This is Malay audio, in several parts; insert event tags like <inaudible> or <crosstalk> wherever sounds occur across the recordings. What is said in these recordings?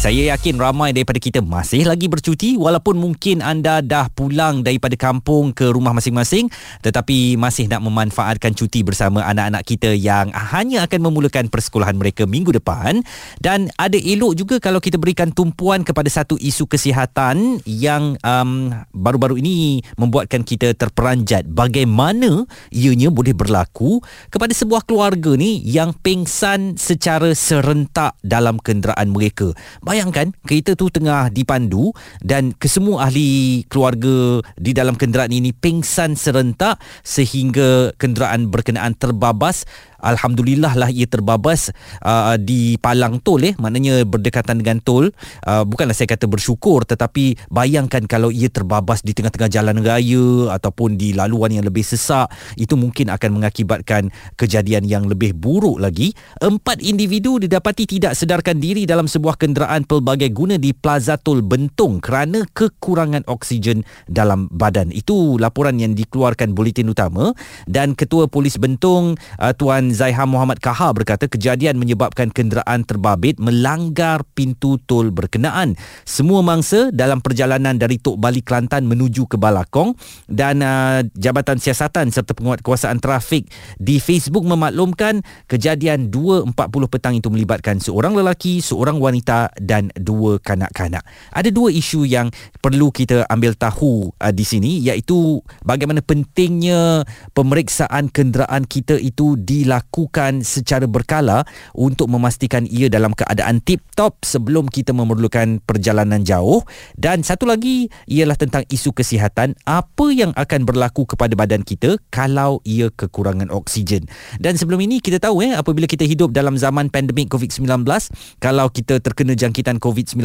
Saya yakin ramai daripada kita masih lagi bercuti walaupun mungkin anda dah pulang daripada kampung ke rumah masing-masing tetapi masih nak memanfaatkan cuti bersama anak-anak kita yang hanya akan memulakan persekolahan mereka minggu depan. Dan ada elok juga kalau kita berikan tumpuan kepada satu isu kesihatan yang um, baru-baru ini membuatkan kita terperanjat. Bagaimana ianya boleh berlaku kepada sebuah keluarga ni yang pengsan secara serentak dalam kenderaan mereka Bayangkan kereta tu tengah dipandu dan kesemua ahli keluarga di dalam kenderaan ini pengsan serentak sehingga kenderaan berkenaan terbabas Alhamdulillah lah ia terbabas uh, di palang tol eh. Maknanya berdekatan dengan tol. Uh, bukanlah saya kata bersyukur tetapi bayangkan kalau ia terbabas di tengah-tengah jalan raya ataupun di laluan yang lebih sesak itu mungkin akan mengakibatkan kejadian yang lebih buruk lagi. Empat individu didapati tidak sedarkan diri dalam sebuah kenderaan pelbagai guna di Plaza Tol Bentong kerana kekurangan oksigen dalam badan. Itu laporan yang dikeluarkan Bulletin Utama. Dan Ketua Polis Bentong uh, Tuan Zaiham Muhammad Kaha berkata kejadian menyebabkan kenderaan terbabit melanggar pintu tol berkenaan. Semua mangsa dalam perjalanan dari Tok Bali Kelantan menuju ke Balakong dan uh, Jabatan Siasatan serta Penguatkuasaan Trafik di Facebook memaklumkan kejadian 2.40 petang itu melibatkan seorang lelaki, seorang wanita dan dua kanak-kanak. Ada dua isu yang perlu kita ambil tahu uh, di sini iaitu bagaimana pentingnya pemeriksaan kenderaan kita itu dilakukan dilakukan secara berkala untuk memastikan ia dalam keadaan tip-top sebelum kita memerlukan perjalanan jauh. Dan satu lagi ialah tentang isu kesihatan. Apa yang akan berlaku kepada badan kita kalau ia kekurangan oksigen? Dan sebelum ini kita tahu eh apabila kita hidup dalam zaman pandemik COVID-19 kalau kita terkena jangkitan COVID-19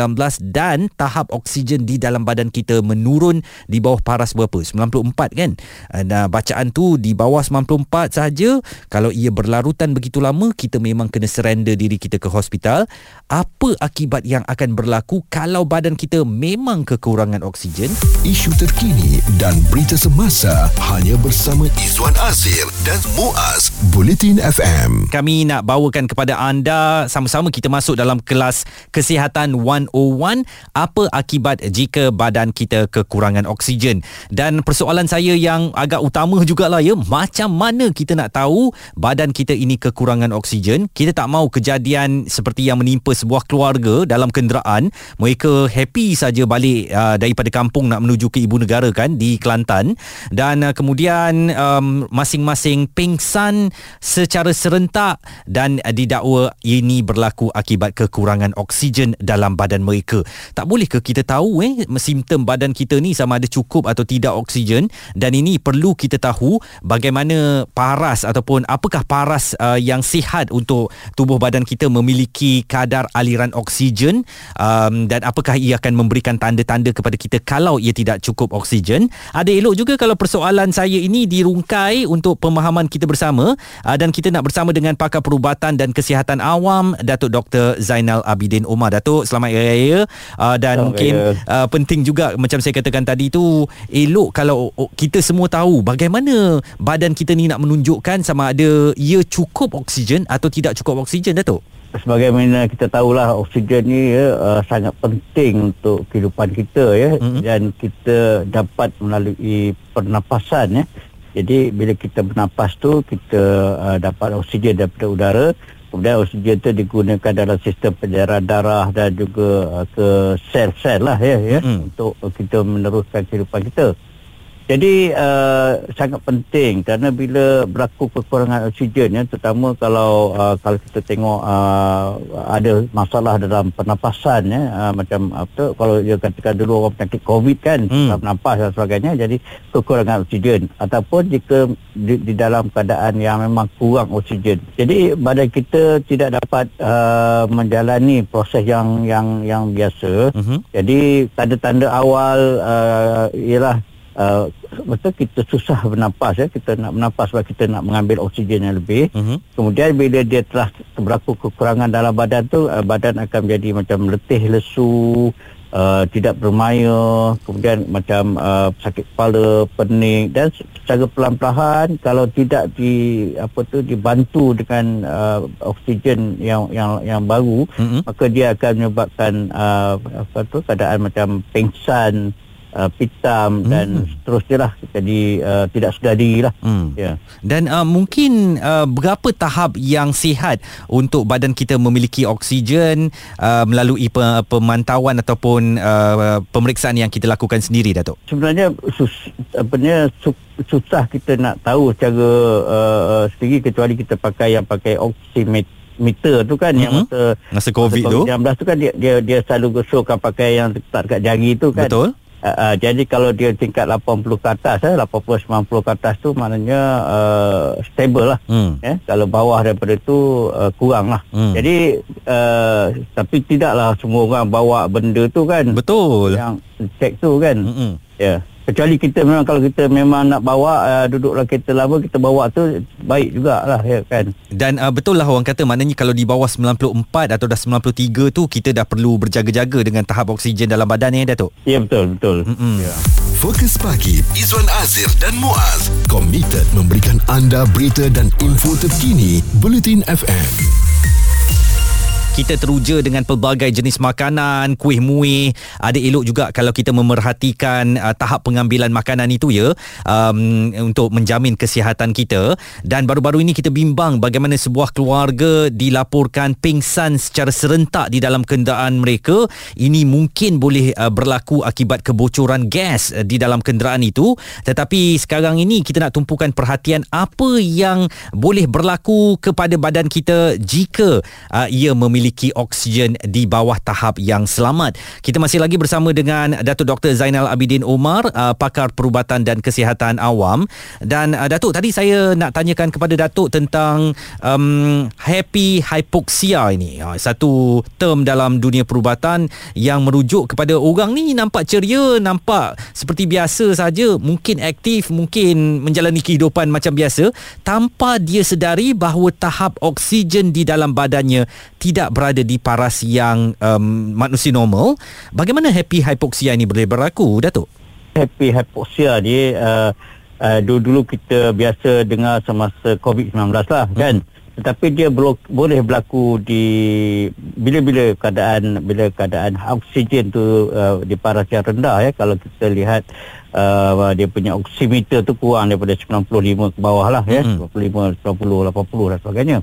dan tahap oksigen di dalam badan kita menurun di bawah paras berapa? 94 kan? Dan bacaan tu di bawah 94 saja kalau ia ber berlarutan begitu lama kita memang kena surrender diri kita ke hospital. Apa akibat yang akan berlaku kalau badan kita memang kekurangan oksigen? Isu terkini dan berita semasa hanya bersama Izwan Azir dan Muaz Bulletin FM kami nak bawakan kepada anda sama-sama kita masuk dalam kelas kesihatan 101 apa akibat jika badan kita kekurangan oksigen? Dan persoalan saya yang agak utama jugalah ya macam mana kita nak tahu badan kita ini kekurangan oksigen kita tak mau kejadian seperti yang menimpa sebuah keluarga dalam kenderaan. Mereka happy saja balik uh, daripada kampung nak menuju ke ibu negara kan di Kelantan. Dan uh, kemudian um, masing-masing pingsan secara serentak dan uh, didakwa ini berlaku akibat kekurangan oksigen dalam badan mereka. Tak boleh ke kita tahu eh simptom badan kita ni sama ada cukup atau tidak oksigen? Dan ini perlu kita tahu bagaimana paras ataupun apakah paras paras uh, yang sihat untuk tubuh badan kita memiliki kadar aliran oksigen um, dan apakah ia akan memberikan tanda-tanda kepada kita kalau ia tidak cukup oksigen? Ada elok juga kalau persoalan saya ini dirungkai untuk pemahaman kita bersama uh, dan kita nak bersama dengan pakar perubatan dan kesihatan awam Datuk Dr Zainal Abidin Omar. Datuk selamat hari raya. Uh, dan selamat mungkin uh, penting juga macam saya katakan tadi tu elok kalau kita semua tahu bagaimana badan kita ni nak menunjukkan sama ada ia cukup oksigen atau tidak cukup oksigen Datuk? Sebagaimana kita tahulah oksigen ni ya, uh, sangat penting untuk kehidupan kita ya mm-hmm. dan kita dapat melalui pernafasan ya. Jadi bila kita bernapas tu kita uh, dapat oksigen daripada udara kemudian oksigen itu digunakan dalam sistem pencairan darah dan juga uh, ke sel-sel lah ya, ya mm-hmm. untuk kita meneruskan kehidupan kita. Jadi uh, sangat penting kerana bila berlaku kekurangan oksigen ya terutama kalau uh, kalau kita tengok uh, ada masalah dalam pernafasan ya uh, macam apa kalau dia katakan dulu orang penyakit covid kan hmm. bernafas dan sebagainya jadi kekurangan oksigen ataupun jika di, di dalam keadaan yang memang kurang oksigen. Jadi badan kita tidak dapat uh, menjalani proses yang yang yang biasa. Uh-huh. Jadi tanda-tanda awal uh, ialah uh, betul kita susah bernafas ya kita nak bernafas sebab kita nak mengambil oksigen yang lebih uh-huh. kemudian bila dia telah berlaku kekurangan dalam badan tu uh, badan akan menjadi macam letih lesu uh, tidak bermaya kemudian macam uh, sakit kepala pening dan secara perlahan-lahan kalau tidak di apa tu dibantu dengan uh, oksigen yang yang yang baru mm-hmm. maka dia akan menyebabkan uh, apa tu keadaan macam pengsan uh, pitam hmm. dan seterusnya lah jadi uh, tidak sedar diri lah hmm. yeah. dan uh, mungkin uh, berapa tahap yang sihat untuk badan kita memiliki oksigen uh, melalui pe- pemantauan ataupun uh, pemeriksaan yang kita lakukan sendiri Datuk sebenarnya sus- apanya susah kita nak tahu secara uh, uh, sendiri kecuali kita pakai yang pakai oximeter meter tu kan mm-hmm. yang masa masa covid masa tu 19 tu kan dia dia dia selalu gosokkan pakai yang letak dekat jari tu kan betul Uh, uh, jadi kalau dia tingkat 80 ke atas eh, 80 90 ke atas tu maknanya uh, stable lah hmm. eh, kalau bawah daripada tu uh, kurang lah hmm. jadi uh, tapi tidaklah semua orang bawa benda tu kan betul yang cek tu kan hmm. ya yeah. Kecuali kita memang kalau kita memang nak bawa uh, duduklah kereta lama kita bawa tu baik jugalah ya kan. Dan uh, betul lah orang kata maknanya kalau di bawah 94 atau dah 93 tu kita dah perlu berjaga-jaga dengan tahap oksigen dalam badan ni Datuk. Ya betul betul. Ya. Fokus pagi Izwan Azir dan Muaz komited memberikan anda berita dan info terkini Bulletin FM kita teruja dengan pelbagai jenis makanan, kuih muih. Ada elok juga kalau kita memerhatikan uh, tahap pengambilan makanan itu ya um, untuk menjamin kesihatan kita. Dan baru-baru ini kita bimbang bagaimana sebuah keluarga dilaporkan pingsan secara serentak di dalam kenderaan mereka. Ini mungkin boleh uh, berlaku akibat kebocoran gas uh, di dalam kenderaan itu. Tetapi sekarang ini kita nak tumpukan perhatian apa yang boleh berlaku kepada badan kita jika uh, ia memiliki memiliki oksigen di bawah tahap yang selamat. Kita masih lagi bersama dengan Datuk Dr. Zainal Abidin Omar, uh, pakar perubatan dan kesihatan awam. Dan uh, Datuk, tadi saya nak tanyakan kepada Datuk tentang um, happy hypoxia ini. Uh, satu term dalam dunia perubatan yang merujuk kepada orang ni nampak ceria, nampak seperti biasa saja, mungkin aktif, mungkin menjalani kehidupan macam biasa tanpa dia sedari bahawa tahap oksigen di dalam badannya tidak berada di paras yang um, manusia normal, bagaimana happy hypoxia ini boleh berlaku, Datuk? Happy hypoxia ni uh, uh, dulu-dulu kita biasa dengar semasa COVID-19 lah, hmm. kan? Tetapi dia boleh berlaku di bila-bila keadaan bila keadaan oksigen tu uh, di paras yang rendah ya kalau kita lihat uh, dia punya oximeter tu kurang daripada 95 ke bawah lah ya hmm. 95 90 80 dan sebagainya.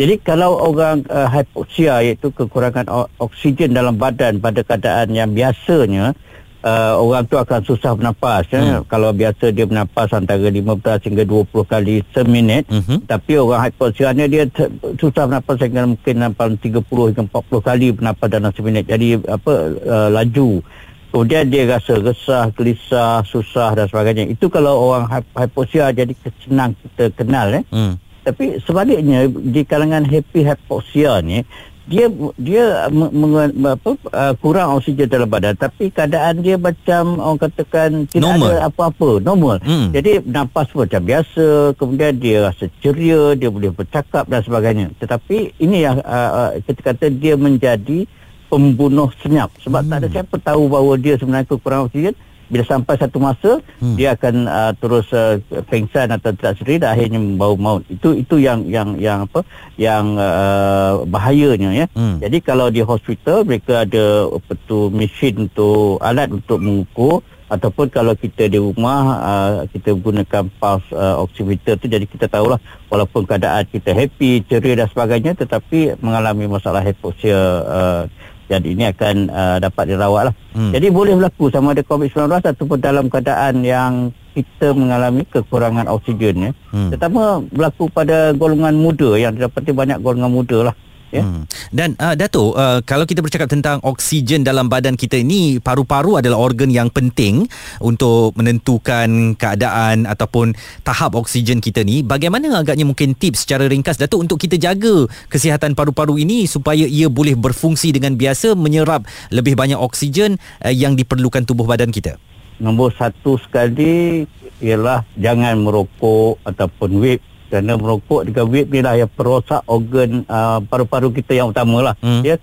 Jadi kalau orang uh, hypoxia iaitu kekurangan oksigen dalam badan pada keadaan yang biasanya uh, orang tu akan susah bernafas ya. hmm. kalau biasa dia bernafas antara 15 hingga 20 kali seminit hmm. tapi orang hypoxia ni dia susah bernafas sehingga mungkin 30 hingga 40 kali bernafas dalam seminit jadi apa uh, laju kemudian dia rasa resah gelisah susah dan sebagainya itu kalau orang hypoxia jadi senang kita kenal eh hmm tapi sebaliknya di kalangan happy hypoxia ni dia dia meng, apa uh, kurang oksigen dalam badan tapi keadaan dia macam orang katakan tidak normal. ada apa-apa normal hmm. jadi nafas macam biasa kemudian dia rasa ceria dia boleh bercakap dan sebagainya tetapi ini yang uh, uh, kita kata dia menjadi pembunuh senyap sebab hmm. tak ada hmm. siapa tahu bahawa dia sebenarnya kurang oksigen bila sampai satu masa hmm. dia akan uh, terus uh, pengsan atau tidak sedari dan akhirnya membawa maut itu itu yang yang yang apa yang uh, bahayanya ya hmm. jadi kalau di hospital mereka ada apa tu mesin untuk alat untuk mengukur ataupun kalau kita di rumah uh, kita gunakan pulse uh, oximeter tu jadi kita tahulah walaupun keadaan kita happy ceria dan sebagainya tetapi mengalami masalah hypoxia uh, dan ini akan uh, dapat dirawat lah. Hmm. Jadi boleh berlaku sama ada COVID-19 ataupun dalam keadaan yang kita mengalami kekurangan oksigen ya. Hmm. Terutama berlaku pada golongan muda yang didapati banyak golongan muda lah. Ya. Hmm. Dan uh, Dato, uh, kalau kita bercakap tentang oksigen dalam badan kita ini, paru-paru adalah organ yang penting untuk menentukan keadaan ataupun tahap oksigen kita ni. Bagaimana agaknya mungkin tips secara ringkas Dato untuk kita jaga kesihatan paru-paru ini supaya ia boleh berfungsi dengan biasa menyerap lebih banyak oksigen uh, yang diperlukan tubuh badan kita? Nombor satu sekali ialah jangan merokok ataupun vape kerana merokok dengan vape ni lah yang perosak organ uh, paru-paru kita yang utama lah hmm. ya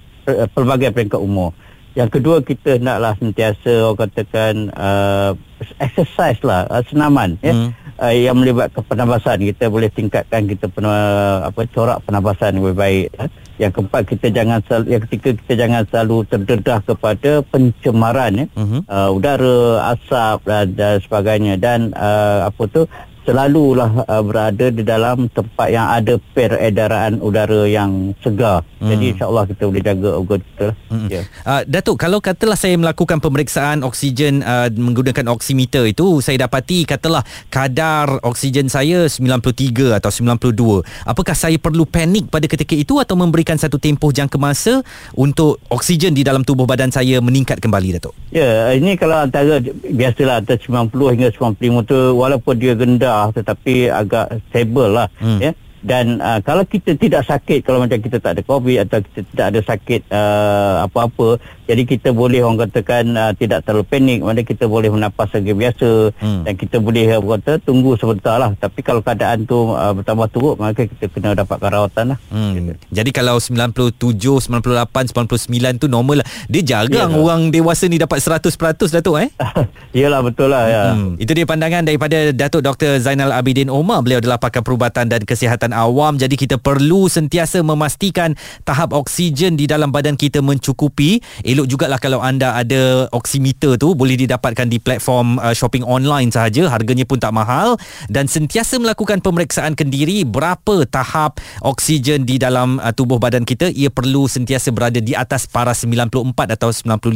pelbagai peringkat umur Yang kedua kita naklah sentiasa orang katakan uh, exercise lah uh, senaman ya. Hmm. Uh, yang melibatkan pernafasan kita boleh tingkatkan kita pernah apa corak pernafasan lebih baik ya. yang keempat kita jangan selalu, yang ketiga kita jangan selalu terdedah kepada pencemaran ya uh-huh. uh, udara asap dan, dan sebagainya dan uh, apa tu selalulah uh, berada di dalam tempat yang ada peredaran udara yang segar. Hmm. Jadi insya-Allah kita boleh jaga organ kita. Hmm. Yeah. Uh, Datuk, kalau katalah saya melakukan pemeriksaan oksigen uh, menggunakan oximeter itu, saya dapati katalah kadar oksigen saya 93 atau 92. Apakah saya perlu panik pada ketika itu atau memberikan satu tempoh jangka masa untuk oksigen di dalam tubuh badan saya meningkat kembali, Datuk? Ya, ini kalau antara biasalah antara 90 hingga 95 tu walaupun dia rendah rendah tetapi agak stable lah hmm. ya dan uh, kalau kita tidak sakit kalau macam kita tak ada covid atau kita tidak ada sakit uh, apa-apa jadi kita boleh orang katakan uh, tidak terlalu panik mana kita boleh menafas lagi biasa hmm. dan kita boleh apa kata tunggu sebentar lah tapi kalau keadaan tu uh, bertambah teruk maka kita kena dapatkan rawatan lah hmm. gitu. jadi kalau 97 98 99 tu normal lah dia jarang ya, orang dewasa ni dapat 100% Datuk eh <laughs> iyalah betul lah ya. hmm. itu dia pandangan daripada Datuk Dr. Zainal Abidin Omar beliau adalah pakar perubatan dan kesihatan awam jadi kita perlu sentiasa memastikan tahap oksigen di dalam badan kita mencukupi elok jugalah kalau anda ada oximeter tu boleh didapatkan di platform uh, shopping online sahaja. Harganya pun tak mahal. Dan sentiasa melakukan pemeriksaan kendiri berapa tahap oksigen di dalam uh, tubuh badan kita. Ia perlu sentiasa berada di atas paras 94 atau 95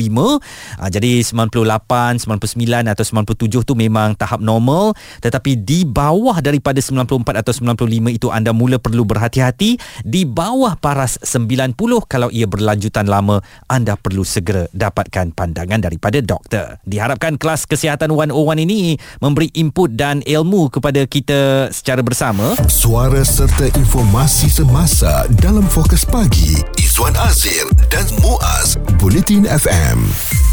uh, jadi 98 99 atau 97 tu memang tahap normal. Tetapi di bawah daripada 94 atau 95 itu anda mula perlu berhati-hati. Di bawah paras 90 kalau ia berlanjutan lama anda perlu segera dapatkan pandangan daripada doktor. Diharapkan kelas kesihatan 101 ini memberi input dan ilmu kepada kita secara bersama. Suara serta informasi semasa dalam fokus pagi Izwan Azir dan Muaz Bulletin FM.